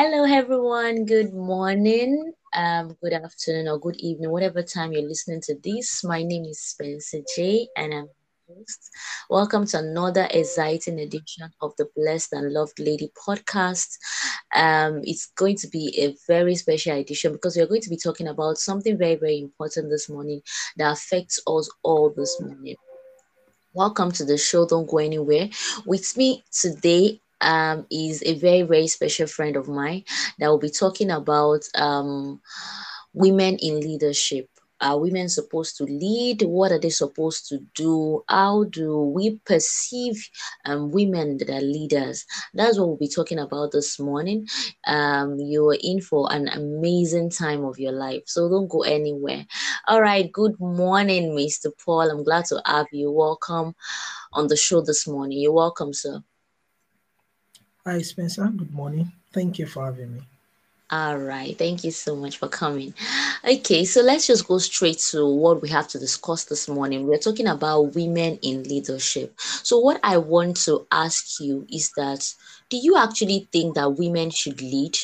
Hello, everyone. Good morning, um, good afternoon, or good evening, whatever time you're listening to this. My name is Spencer J, and I'm host. Welcome to another exciting edition of the Blessed and Loved Lady podcast. Um, it's going to be a very special edition because we're going to be talking about something very, very important this morning that affects us all this morning. Welcome to the show. Don't go anywhere. With me today um, is a very, very special friend of mine that will be talking about um, women in leadership. Are women supposed to lead? What are they supposed to do? How do we perceive um, women that are leaders? That's what we'll be talking about this morning. Um, you are in for an amazing time of your life, so don't go anywhere. All right, good morning, Mr. Paul. I'm glad to have you. Welcome on the show this morning. You're welcome, sir. Hi, Spencer. Good morning. Thank you for having me. All right. Thank you so much for coming. Okay, so let's just go straight to what we have to discuss this morning. We're talking about women in leadership. So, what I want to ask you is that do you actually think that women should lead?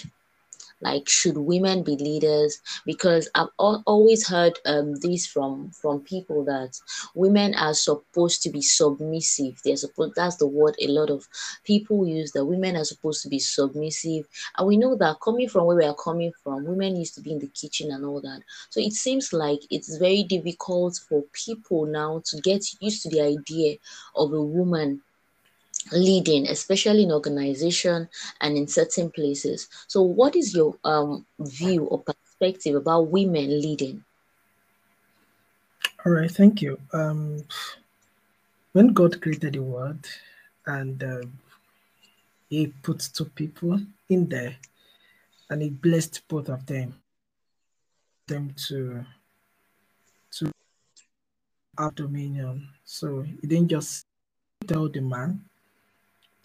Like should women be leaders? Because i've al- always heard um, this from from people that women are supposed to be submissive. They're supposed that's the word a lot of people use that women are supposed to be submissive. And we know that coming from where we are coming from women used to be in the kitchen and all that. So it seems like it's very difficult for people now to get used to the idea of a woman leading, especially in organization and in certain places. So, what is your um, view or perspective about women leading? All right, thank you. Um, when God created the world and uh, He put two people in there and He blessed both of them, them to to have dominion. So He didn't just tell the man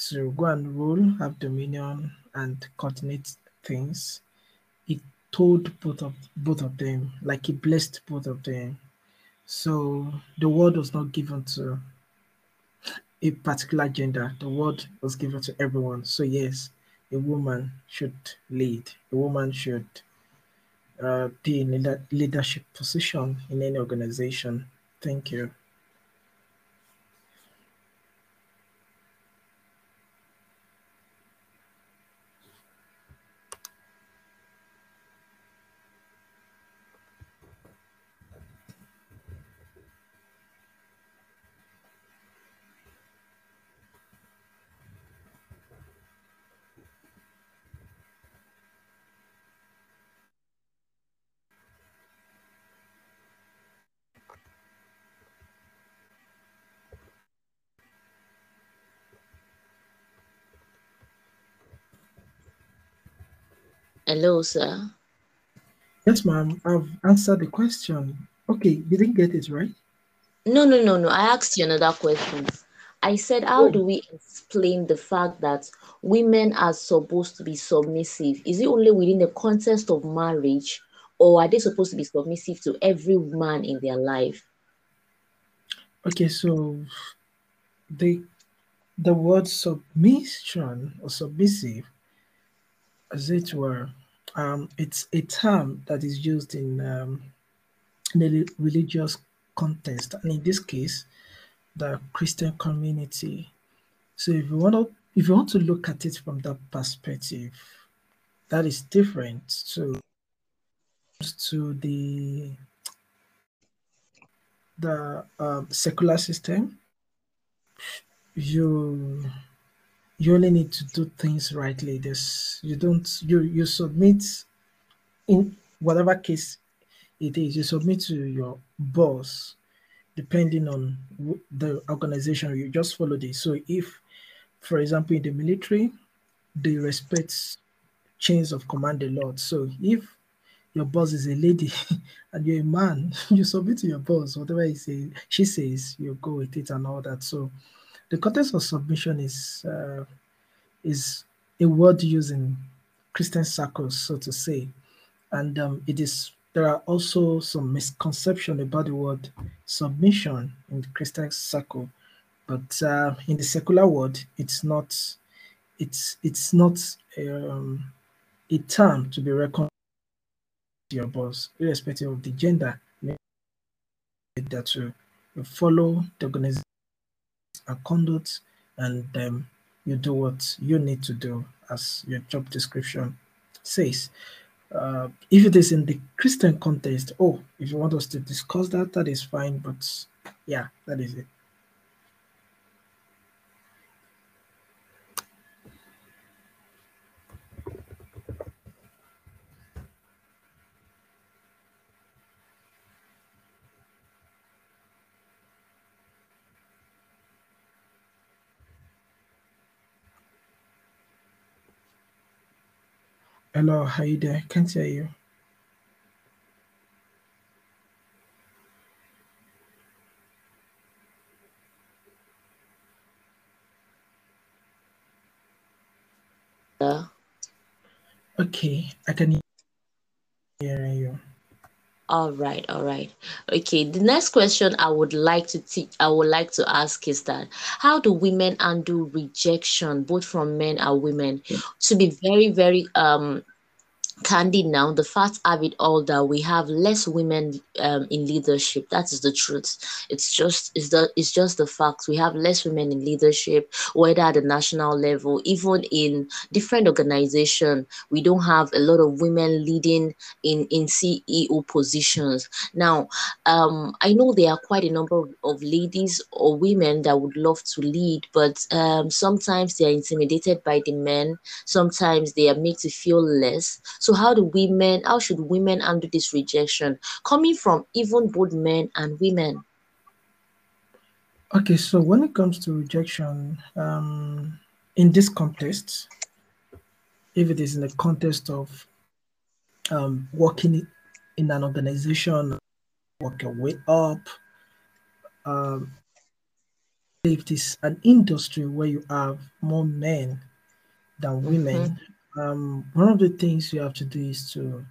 to go and rule, have dominion, and coordinate things. He told both of both of them, like he blessed both of them. So the word was not given to a particular gender. The word was given to everyone. So yes, a woman should lead. A woman should uh, be in a leadership position in any organization. Thank you. Hello, sir. Yes, ma'am. I've answered the question. Okay, you didn't get it right. No, no, no, no. I asked you another question. I said, how oh. do we explain the fact that women are supposed to be submissive? Is it only within the context of marriage, or are they supposed to be submissive to every man in their life? Okay, so the the word submission or submissive, as it were, um, it's a term that is used in, um, in a religious context, and in this case, the Christian community. So if you want to if you want to look at it from that perspective, that is different to to the the um, secular system. You you only need to do things rightly. This you don't you you submit in whatever case it is. You submit to your boss depending on the organization you just follow this so if for example in the military they respect chains of command a lot so if your boss is a lady and you're a man you submit to your boss whatever he say she says you go with it and all that so the context of submission is uh, is a word used in christian circles so to say and um, it is there are also some misconception about the word submission in the Christian circle, but uh, in the secular world, it's not. It's it's not um, a term to be reckoned your boss, irrespective of the gender. That to follow the organization conduct, and um, you do what you need to do as your job description says. Uh, if it is in the Christian context, oh, if you want us to discuss that, that is fine. But yeah, that is it. Hello, how you doing? Can't hear you. Yeah. Okay, I can hear you. All right, all right. Okay, the next question I would like to teach, I would like to ask is that how do women undo rejection, both from men and women? To be very, very um candid now. The facts have it all that we have less women um, in leadership. That is the truth. It's just it's the it's just the facts we have less women in leadership whether at the national level even in different organization. We don't have a lot of women leading in in ceo positions. Now um i know there are quite a number of, of ladies or women that would love to lead but um sometimes they are intimidated by the men. Sometimes they are made to feel less. so how do women, how should women handle this rejection coming from even both men and women? Okay, so when it comes to rejection, um, in this context, if it is in the context of um, working in an organization, work your way up, um, if it is an industry where you have more men than women, mm-hmm um, one of the things you have to do is to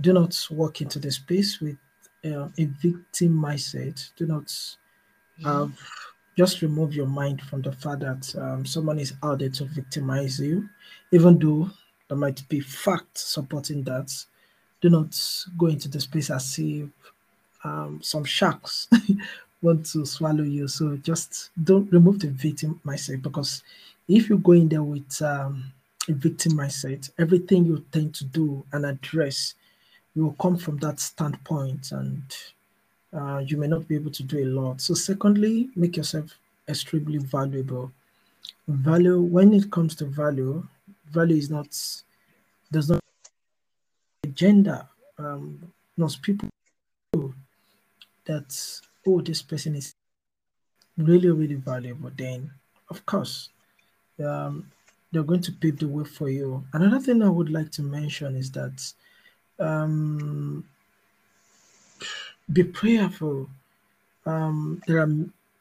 do not walk into the space with uh, a victim mindset. Do not have just remove your mind from the fact that um, someone is out there to victimize you, even though there might be facts supporting that. Do not go into the space as if um, some sharks want to swallow you. So just don't remove the victim mindset because if you go in there with um, a victim mindset. Everything you tend to do and address will come from that standpoint, and uh, you may not be able to do a lot. So, secondly, make yourself extremely valuable. Value, when it comes to value, value is not does not gender. Um, most people that oh, this person is really really valuable. Then, of course, um, they're going to pave the way for you. Another thing I would like to mention is that um, be prayerful. Um, there are,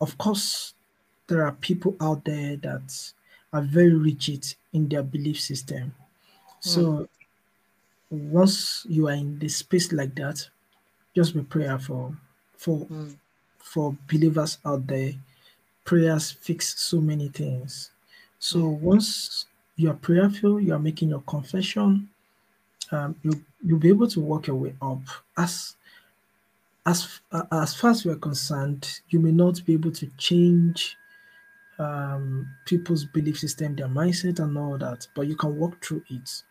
of course, there are people out there that are very rigid in their belief system. So mm. once you are in this space like that, just be prayerful for mm. for believers out there. Prayers fix so many things. So once you are prayerful, you are making your confession, um, you you'll be able to work your way up. As as as far as we are concerned, you may not be able to change um, people's belief system, their mindset, and all that, but you can walk through it.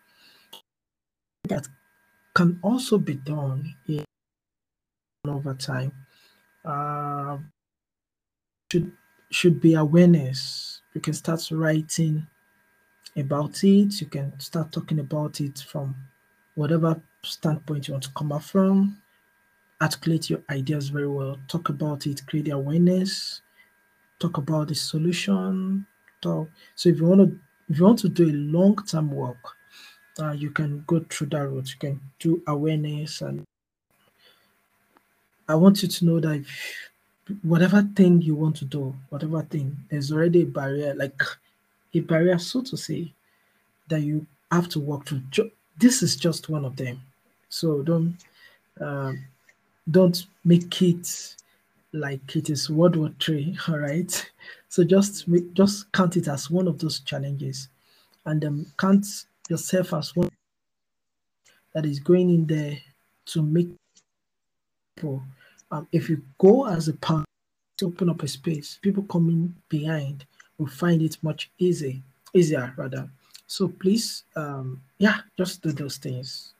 That can also be done in over time. Uh, should should be awareness you can start writing about it. You can start talking about it from whatever standpoint you want to come up from. Articulate your ideas very well. Talk about it. Create the awareness. Talk about the solution. Talk. So if you want to, if you want to do a long-term work, uh, you can go through that route. You can do awareness, and I want you to know that if whatever thing you want to do, whatever thing, there's already a barrier, like a barrier, so to say, that you have to walk through. This is just one of them. So don't um, don't make it like it is World War Three. All right. So just make, just count it as one of those challenges, and um, count yourself as one that is going in there to make people. Um, if you go as a power to open up a space, people coming behind will find it much easy, easier rather. So please, um, yeah, just do those things.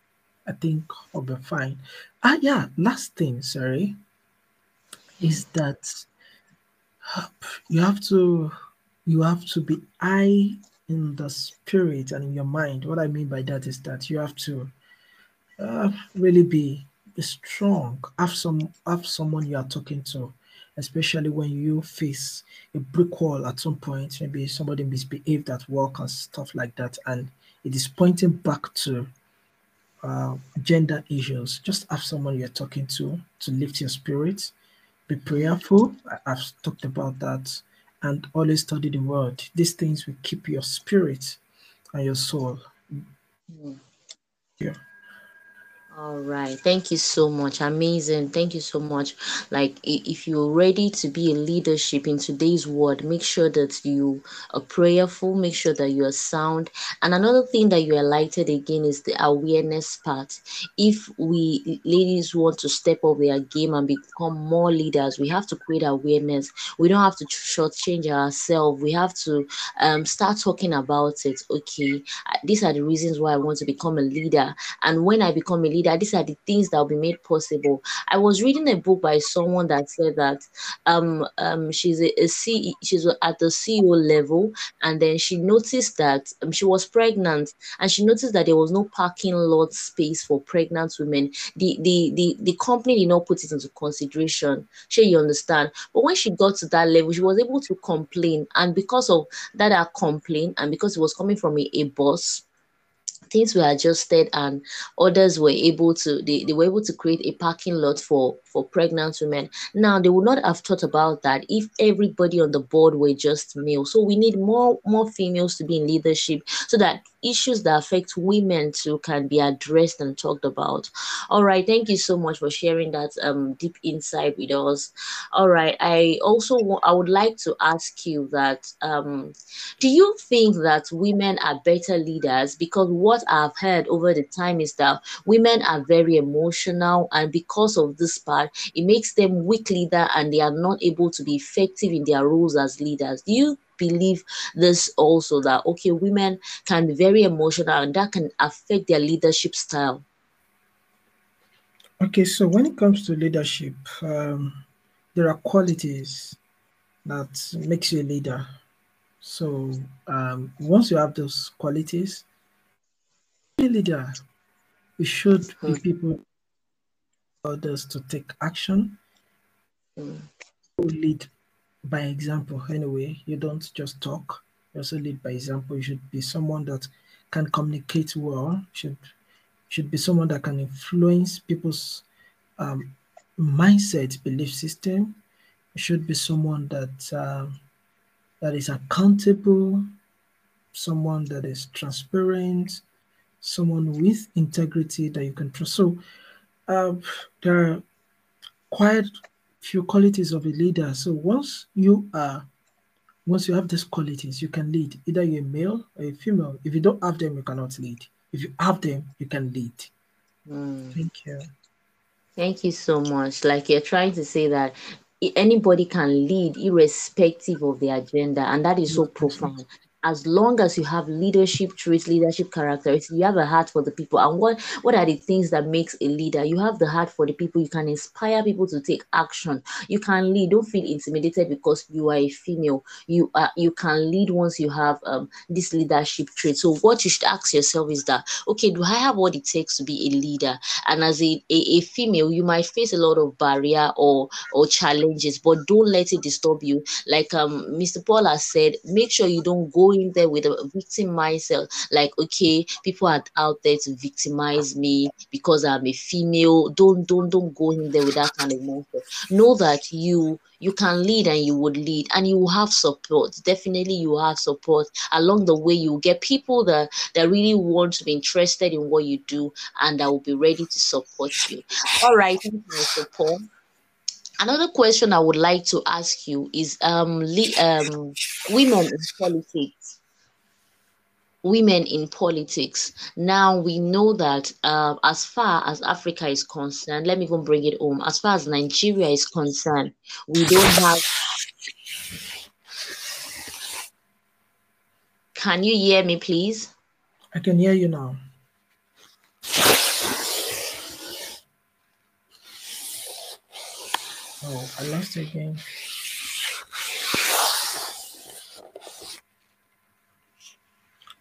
I think I'll be fine. Ah, yeah. Last thing, sorry, is that you have to you have to be high in the spirit and in your mind. What I mean by that is that you have to uh, really be, strong. Have some have someone you are talking to, especially when you face a brick wall at some point. Maybe somebody misbehaved at work and stuff like that, and it is pointing back to uh, gender issues. Just have someone you're talking to to lift your spirits. Be prayerful. I've talked about that and always study the word. These things will keep your spirit and your soul. Mm. Yeah. All right. Thank you so much. Amazing. Thank you so much. Like, if you're ready to be a leadership in today's world, make sure that you are prayerful, make sure that you are sound. And another thing that you highlighted again is the awareness part. If we ladies want to step up their game and become more leaders, we have to create awareness. We don't have to shortchange ourselves. We have to um, start talking about it. Okay, these are the reasons why I want to become a leader. And when I become a leader, that these are the things that will be made possible. I was reading a book by someone that said that um, um she's a, a C, she's at the CEO level, and then she noticed that um, she was pregnant, and she noticed that there was no parking lot space for pregnant women. The the the, the company did not put it into consideration. Sure, you understand. But when she got to that level, she was able to complain, and because of that, her complaint, and because it was coming from a, a boss things were adjusted and others were able to they, they were able to create a parking lot for for pregnant women. Now they would not have thought about that if everybody on the board were just male. So we need more more females to be in leadership so that issues that affect women too can be addressed and talked about. All right thank you so much for sharing that um deep insight with us. All right i also i would like to ask you that um do you think that women are better leaders? Because what i've heard over the time is that women are very emotional and because of this part it makes them weak leader and they are not able to be effective in their roles as leaders. Do you believe this also that okay, women can be very emotional and that can affect their leadership style. Okay, so when it comes to leadership, um, there are qualities that makes you a leader. So um, once you have those qualities, a leader, you should be hmm. people others to take action, mm. lead by example anyway. You don't just talk. You also lead by example. You should be someone that can communicate well. Should should be someone that can influence people's um, mindset, belief system. You should be someone that um, that is accountable, someone that is transparent, someone with integrity that you can trust. So uh, there are quite few qualities of a leader. So once you are, once you have these qualities, you can lead. Either you're a male or a female. If you don't have them, you cannot lead. If you have them, you can lead. Mm. Thank you. Thank you so much. Like you're trying to say that anybody can lead irrespective of the agenda, and that is so profound as long as you have leadership traits, leadership characteristics, you have a heart for the people. And what what are the things that makes a leader? You have the heart for the people. You can inspire people to take action. You can lead. Don't feel intimidated because you are a female. You are you can lead once you have um, this leadership trait. So what you should ask yourself is that okay, do I have what it takes to be a leader? And as a, a, a female, you might face a lot of barrier or or challenges, but don't let it disturb you. Like um Mr. Paul has said, make sure you don't go in there with a victim mindset, like okay, people are out there to victimize me because I'm a female. Don't don't don't go in there with that kind of mindset. Know that you you can lead and you would lead and you will have support. Definitely you have support along the way. You get people that that really want to be interested in what you do and that will be ready to support you. All right. Thank you mr paul Another question I would like to ask you is um, um women in politics. women in politics. Now we know that uh, as far as Africa is concerned, let me even bring it home. As far as Nigeria is concerned, we don't have. Can you hear me, please? I can hear you now. Oh, I lost it again.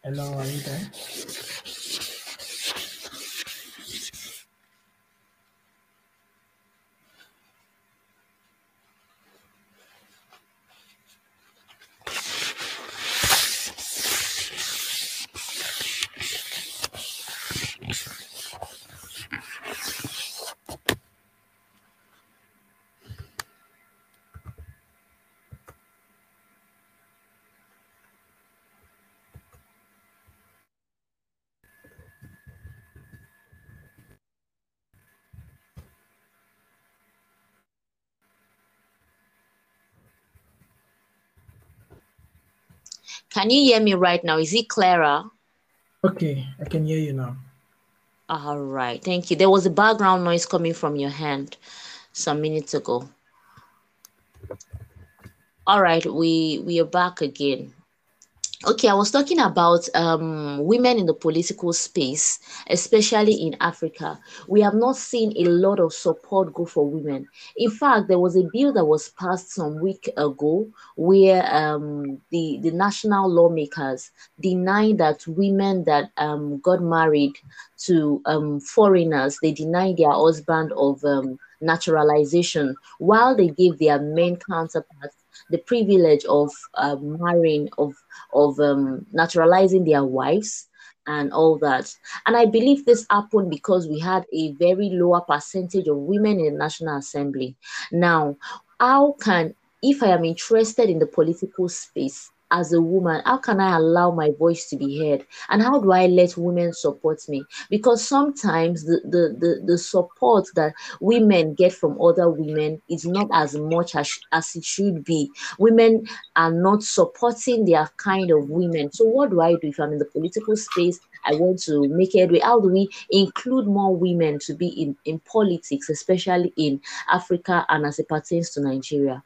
Hello, are you there? Can you hear me right now? Is it clearer? Okay, I can hear you now. All right, thank you. There was a background noise coming from your hand some minutes ago. All right, we we are back again. Okay, I was talking about um, women in the political space, especially in Africa. We have not seen a lot of support go for women. In fact, there was a bill that was passed some week ago where um, the, the national lawmakers denied that women that um, got married to um, foreigners, they denied their husband of um, naturalization while they gave their men counterparts the privilege of uh, marrying of of um, naturalizing their wives and all that. And I believe this happened because we had a very lower percentage of women in the National Assembly. Now, how can, if I am interested in the political space, as a woman how can i allow my voice to be heard? And how do i let women support me? Because sometimes the the the, the support that women get from other women is not as much as, as it should be. Women are not supporting their kind of women. So what do i do? If i'm in the political space i want to make headway. How do we include more women to be in in politics especially in africa and as it pertains to nigeria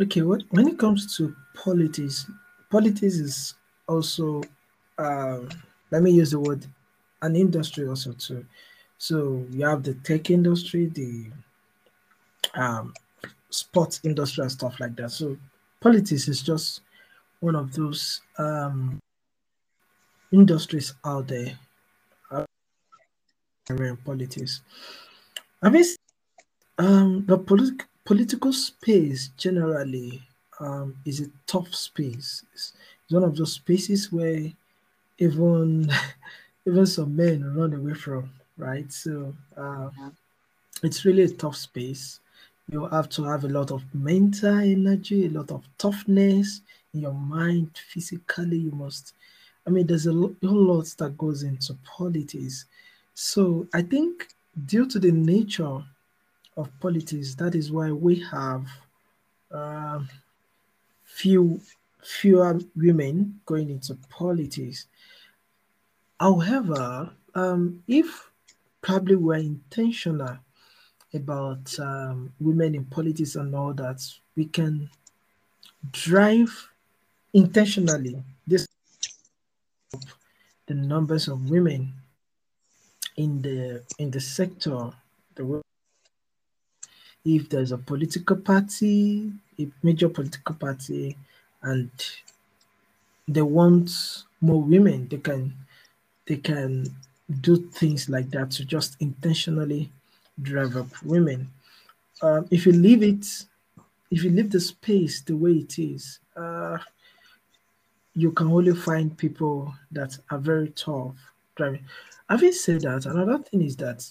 Okay, what when it comes to politics, politics is also um, let me use the word an industry also too. So you have the tech industry, the um, sports industry, and stuff like that. So politics is just one of those um, industries out there. Uh, politics. I mean, um, the political political space generally um, is a tough space. It's, it's one of those spaces where even even some men run away from, right? So uh, it's really a tough space. You have to have a lot of mental energy, a lot of toughness in your mind, physically. You must. I mean, there's a, whole lot that goes into politics. So I think due to the nature of politics. That is why we have uh, few fewer women going into politics. However, um, if probably we're intentional about um, women in politics and all that, we can drive intentionally this the numbers of women in the in the sector the if there's a political party, a major political party, and they want more women, they can they can do things like that to just intentionally drive up women. Um, if you leave it, if you leave the space the way it is, uh, you can only find people that are very tough driving. Having said that, another thing is that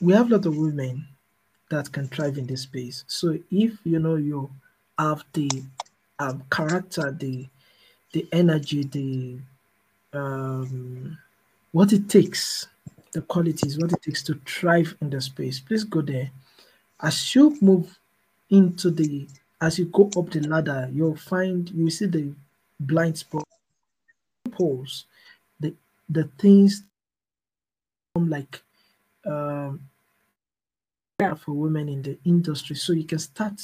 we have a lot of women that can thrive in this space. So if you know you have the um, character, the the energy, the um, what it takes, the qualities, what it takes to thrive in the space, please go there. As you move into the as you go up the ladder, you'll find you see the blind spot loopholes, the the things like um, for women in the industry, so you can start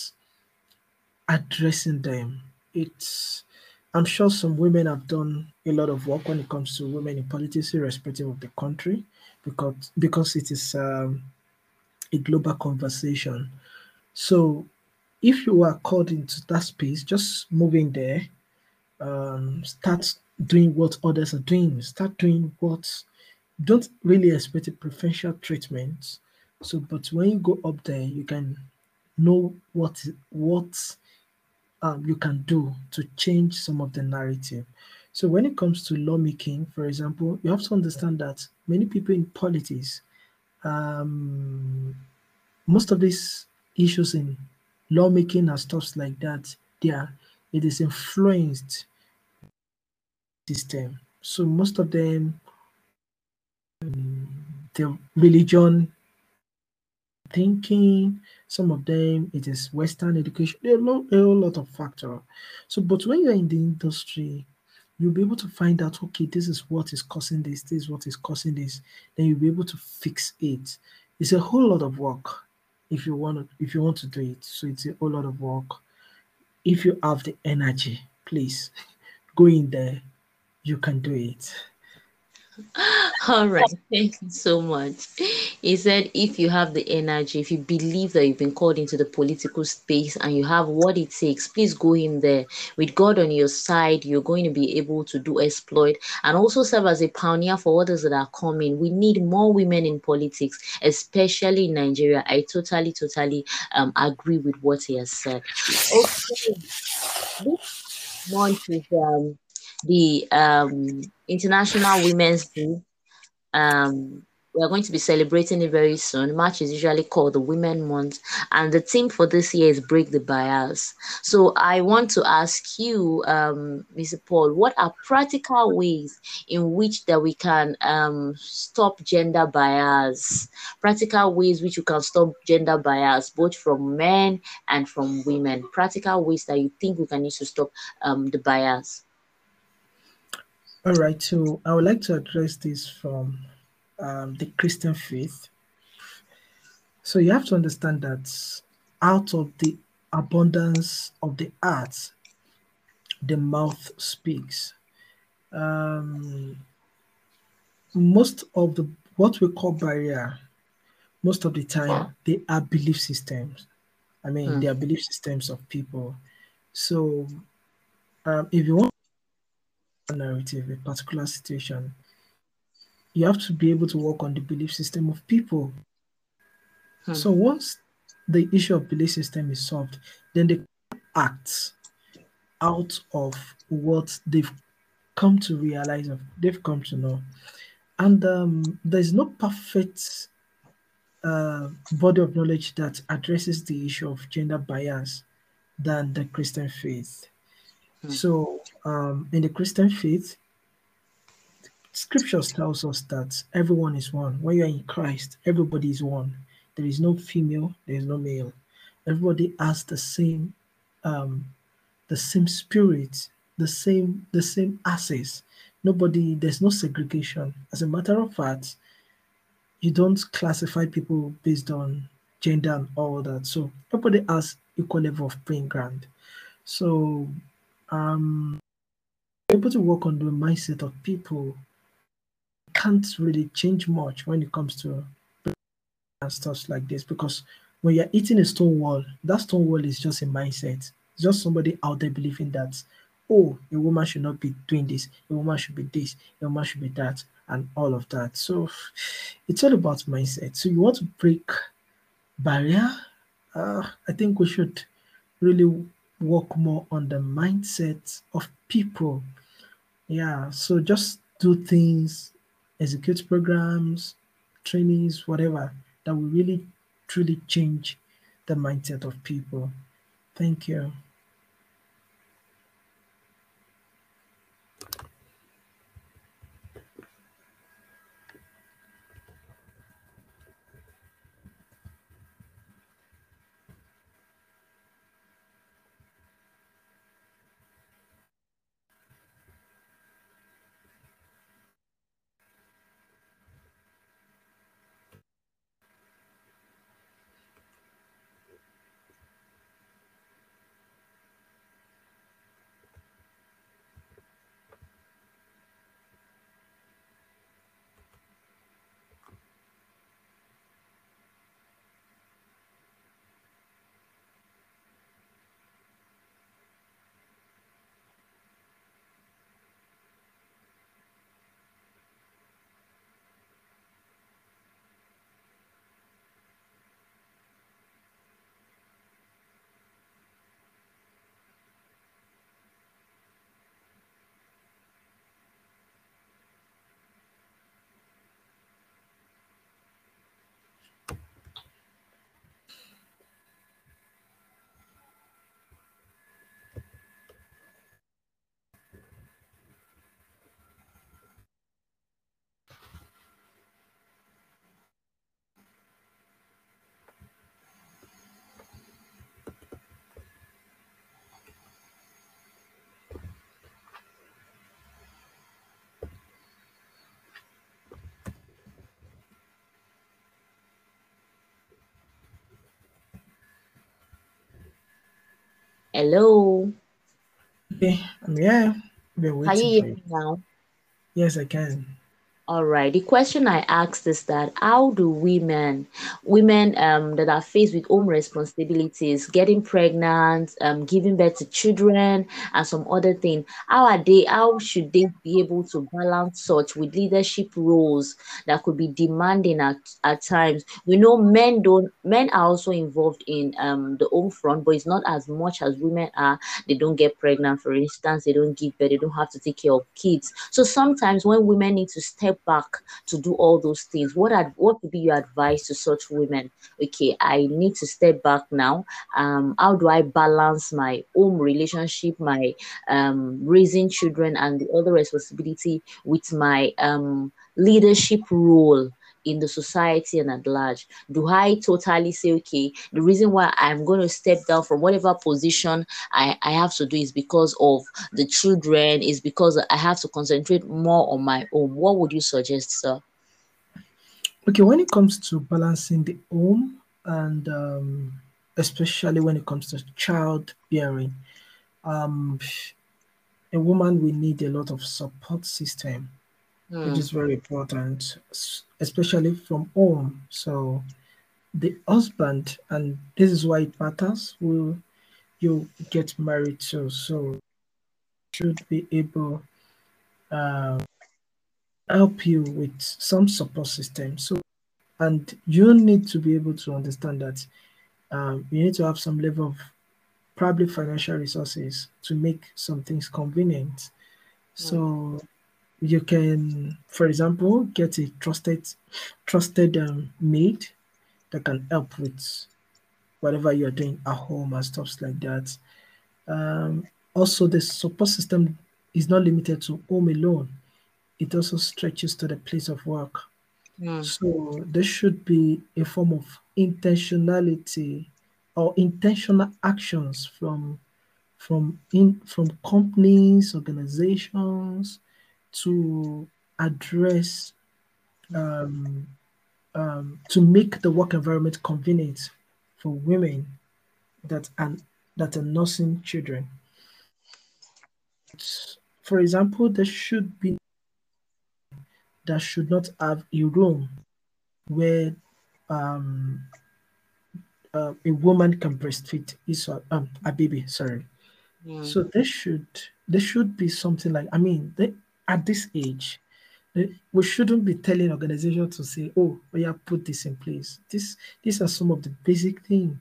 addressing them. It's I'm sure some women have done a lot of work when it comes to women in politics, irrespective of the country, because because it is um, a global conversation. So, if you are called into that space, just move in there, um, start doing what others are doing, start doing what. Don't really expect a preferential treatment. So, but when you go up there, you can know what what um, you can do to change some of the narrative. So when it comes to lawmaking, for example, you have to understand that many people in politics, um, most of these issues in lawmaking and stuff like that, they are it is influenced system. So most of them, um, the religion thinking, some of them it is Western education, a, lot, a whole lot of factor. So, but when you're in the industry, you'll be able to find out, okay, this is what is causing this, this is what is causing this. Then you'll be able to fix it. It's a whole lot of work if you want to if you want to do it. So it's a whole lot of work. If you have the energy, please go in there. You can do it. All right, thank you so much. He said, if you have the energy, if you believe that you've been called into the political space and you have what it takes, please go in there. With God on your side, you're going to be able to do exploit and also serve as a pioneer for others that are coming. We need more women in politics, especially in Nigeria. I totally, totally um, agree with what he has said. Okay, this month is um, the um, International Women's Day. Um, we are going to be celebrating it very soon. March is usually called the Women Month, and the theme for this year is Break the Bias. So I want to ask you, um, Mr. Paul, what are practical ways in which that we can um, stop gender bias? Practical ways which you can stop gender bias, both from men and from women. Practical ways that you think we can use to stop um, the bias. All right, so I would like to address this from um, the Christian faith. So you have to understand that out of the abundance of the heart, the mouth speaks. Um, most of the what we call barrier, most of the time, they are belief systems. I mean, mm. they are belief systems of people. So, um, if you want narrative, a particular situation, you have to be able to work on the belief system of people. Hmm. So once the issue of belief system is solved, then they act out of what they've come to realize of they've come to know. And um, there's no perfect uh, body of knowledge that addresses the issue of gender bias than the Christian faith. Hmm. So, um, in the Christian faith, scriptures tells us that everyone is one. When you're in Christ, everybody is one. There is no female, there is no male. Everybody has the same, um, the same spirit, the same, the same access. Nobody, there's no segregation. As a matter of fact, you don't classify people based on gender and all that. So everybody has equal level of playing ground. So um, able to work on the mindset of people can't really change much when it comes to and stuff like this because when you're eating a stone wall, that stone wall is just a mindset. It's just somebody out there believing that, oh, a woman should not be doing this, a woman should be this, a woman should be that, and all of that. So it's all about mindset. So you want to break barrier. Uh, I think we should really work more on the mindset of people. Yeah, so just do things, execute programs, trainings, whatever that will really truly change the mindset of people. Thank you. Hello. Okay, I'm here. Been waiting for you. me now? Yes, I can. All right. The question I asked is that how do women, women um, that are faced with home responsibilities, getting pregnant, um, giving birth to children, and some other thing, how are they? How should they be able to balance such with leadership roles that could be demanding at, at times? We know men don't. Men are also involved in um, the home front, but it's not as much as women are. They don't get pregnant, for instance. They don't give birth. They don't have to take care of kids. So sometimes when women need to step back to do all those things. What ad- what would be your advice to such women? Okay i need to step back now. Um how do i balance my home relationship my um raising children and the other responsibility with my um leadership role in the society and at large do i totally say okay the reason why i'm going to step down from whatever position i i have to do is because of the children is because I have to concentrate more on my own. What would you suggest, sir? Okay, when it comes to balancing the home and um, especially when it comes to childbearing, um, a woman will need a lot of support system, which Hmm. is very important, especially from home. So the husband, and this is why it matters, will you get married to. So should be able uh, help you with some support system. So and you need to be able to understand that um, you need to have some level of probably financial resources to make some things convenient. Hmm. So you can, for example, get a trusted trusted um, maid that can help with whatever you're doing at home and stuff like that. Um, also, the support system is not limited to home alone. It also stretches to the place of work. Hmm. So there should be a form of intentionality or intentional actions from from in from companies, organizations to address um, um, to make the work environment convenient for women that are that are nursing children. For example, there should be that should not have a room where um, uh, a woman can breastfeed his um, a baby. Sorry. So there should there should be something like I mean they, at this age we shouldn't be telling organizations to say oh we have put this in place. This these are some of the basic things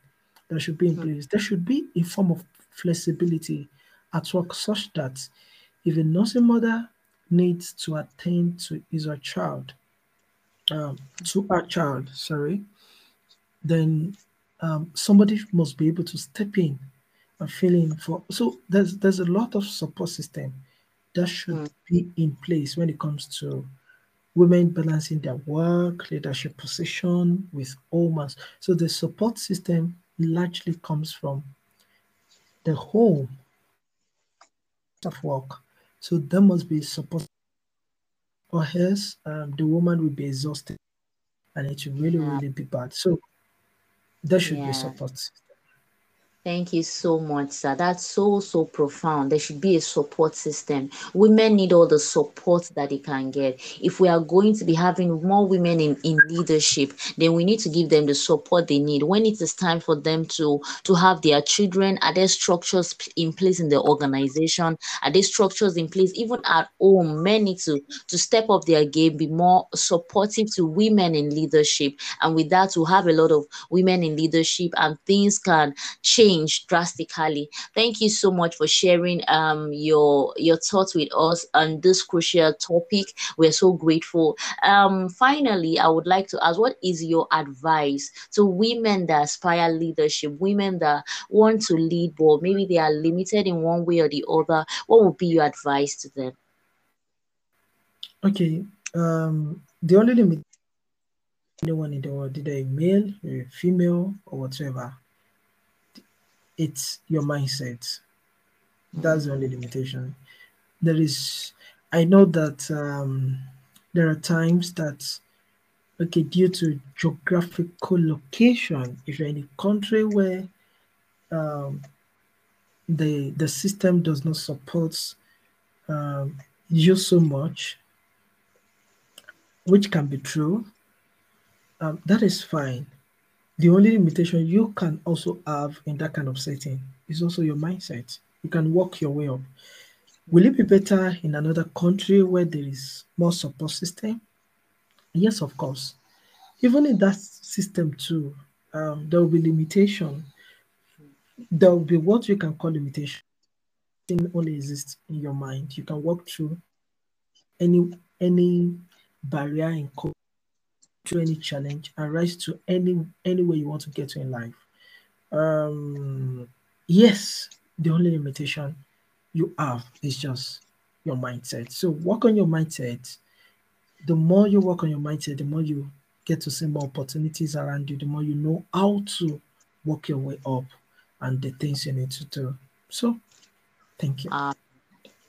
that should be in Hmm. place. There should be a form of flexibility at work such that if a nursing mother needs to attend to his or child um, to our child, sorry, then um, somebody must be able to step in and fill in for. So there's there's a lot of support system that should Hmm. be in place when it comes to women balancing their work, leadership position with almost. So the support system largely comes from the home of work. So there must be support, or else um, the woman will be exhausted and it will really really be bad. So there should be Yeah. support system. Thank you so much, sir. That's so, so profound. There should be a support system. Women need all the support that they can get. If we are going to be having more women in, in leadership, then we need to give them the support they need. When it is time for them to, to have their children, are there structures in place in the organization? Are there structures in place? Even at home, men need to, to step up their game, be more supportive to women in leadership. And with that, we'll have a lot of women in leadership and things can change drastically. Thank you so much for sharing um your your thoughts with us on this crucial topic. We're so grateful. Um, finally, I would like to ask, what is your advice to women that aspire leadership, women that want to lead, but maybe they are limited in one way or the other? What would be your advice to them? Okay. Um, the only limit anyone in the world, either a male, a female, or whatever, it's your mindset. That's the only limitation. There is, I know that um, there are times that, okay, due to geographical location, if you're in a country where um, the the system does not support um, you so much, which can be true, um, that is fine. The only limitation you can also have in that kind of setting is also your mindset. You can work your way up. Will it be better in another country where there is more support system? Yes, of course. Even in that system too, um, there will be limitation. There will be what you can call limitation. Thing only exists in your mind. You can walk through any any barrier in code, through any challenge, and rise to any any way you want to get to in life. Um, yes, the only limitation you have is just your mindset. So work on your mindset. The more you work on your mindset, the more you get to see more opportunities around you, the more you know how to work your way up and the things you need to do. So thank you. Uh,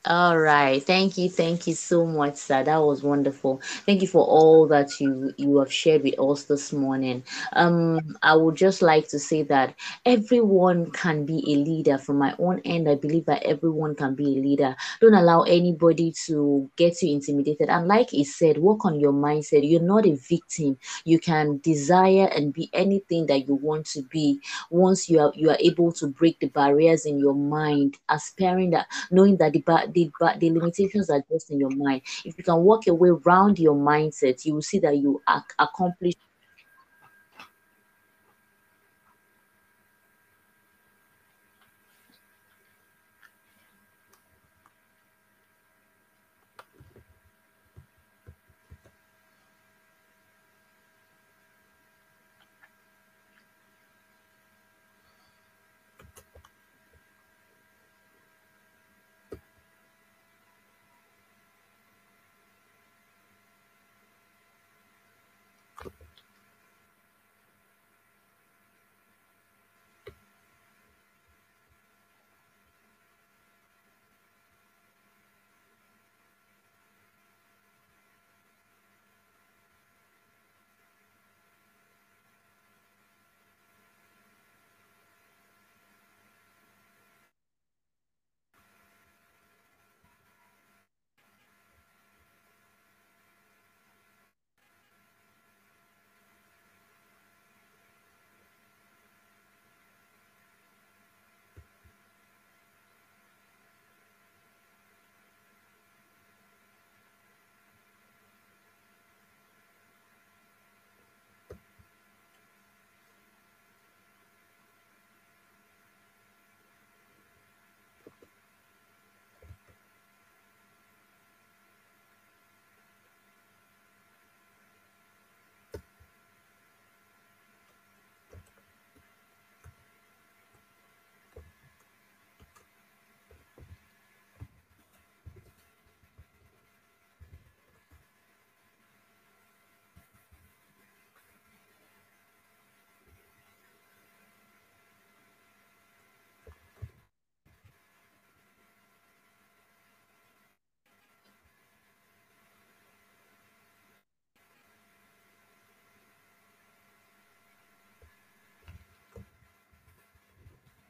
all right. Thank you. Thank you so much, sir. That was wonderful. Thank you for all that you you have shared with us this morning. Um, I would just like to say that everyone can be a leader. From my own end, I believe that everyone can be a leader. Don't allow anybody to get you intimidated. And like he said, work on your mindset. You're not a victim. You can desire and be anything that you want to be once you are you are able to break the barriers in your mind, aspiring that knowing that the the but the limitations are just in your mind. If you can work your way around your mindset, you will see that you ac- accomplish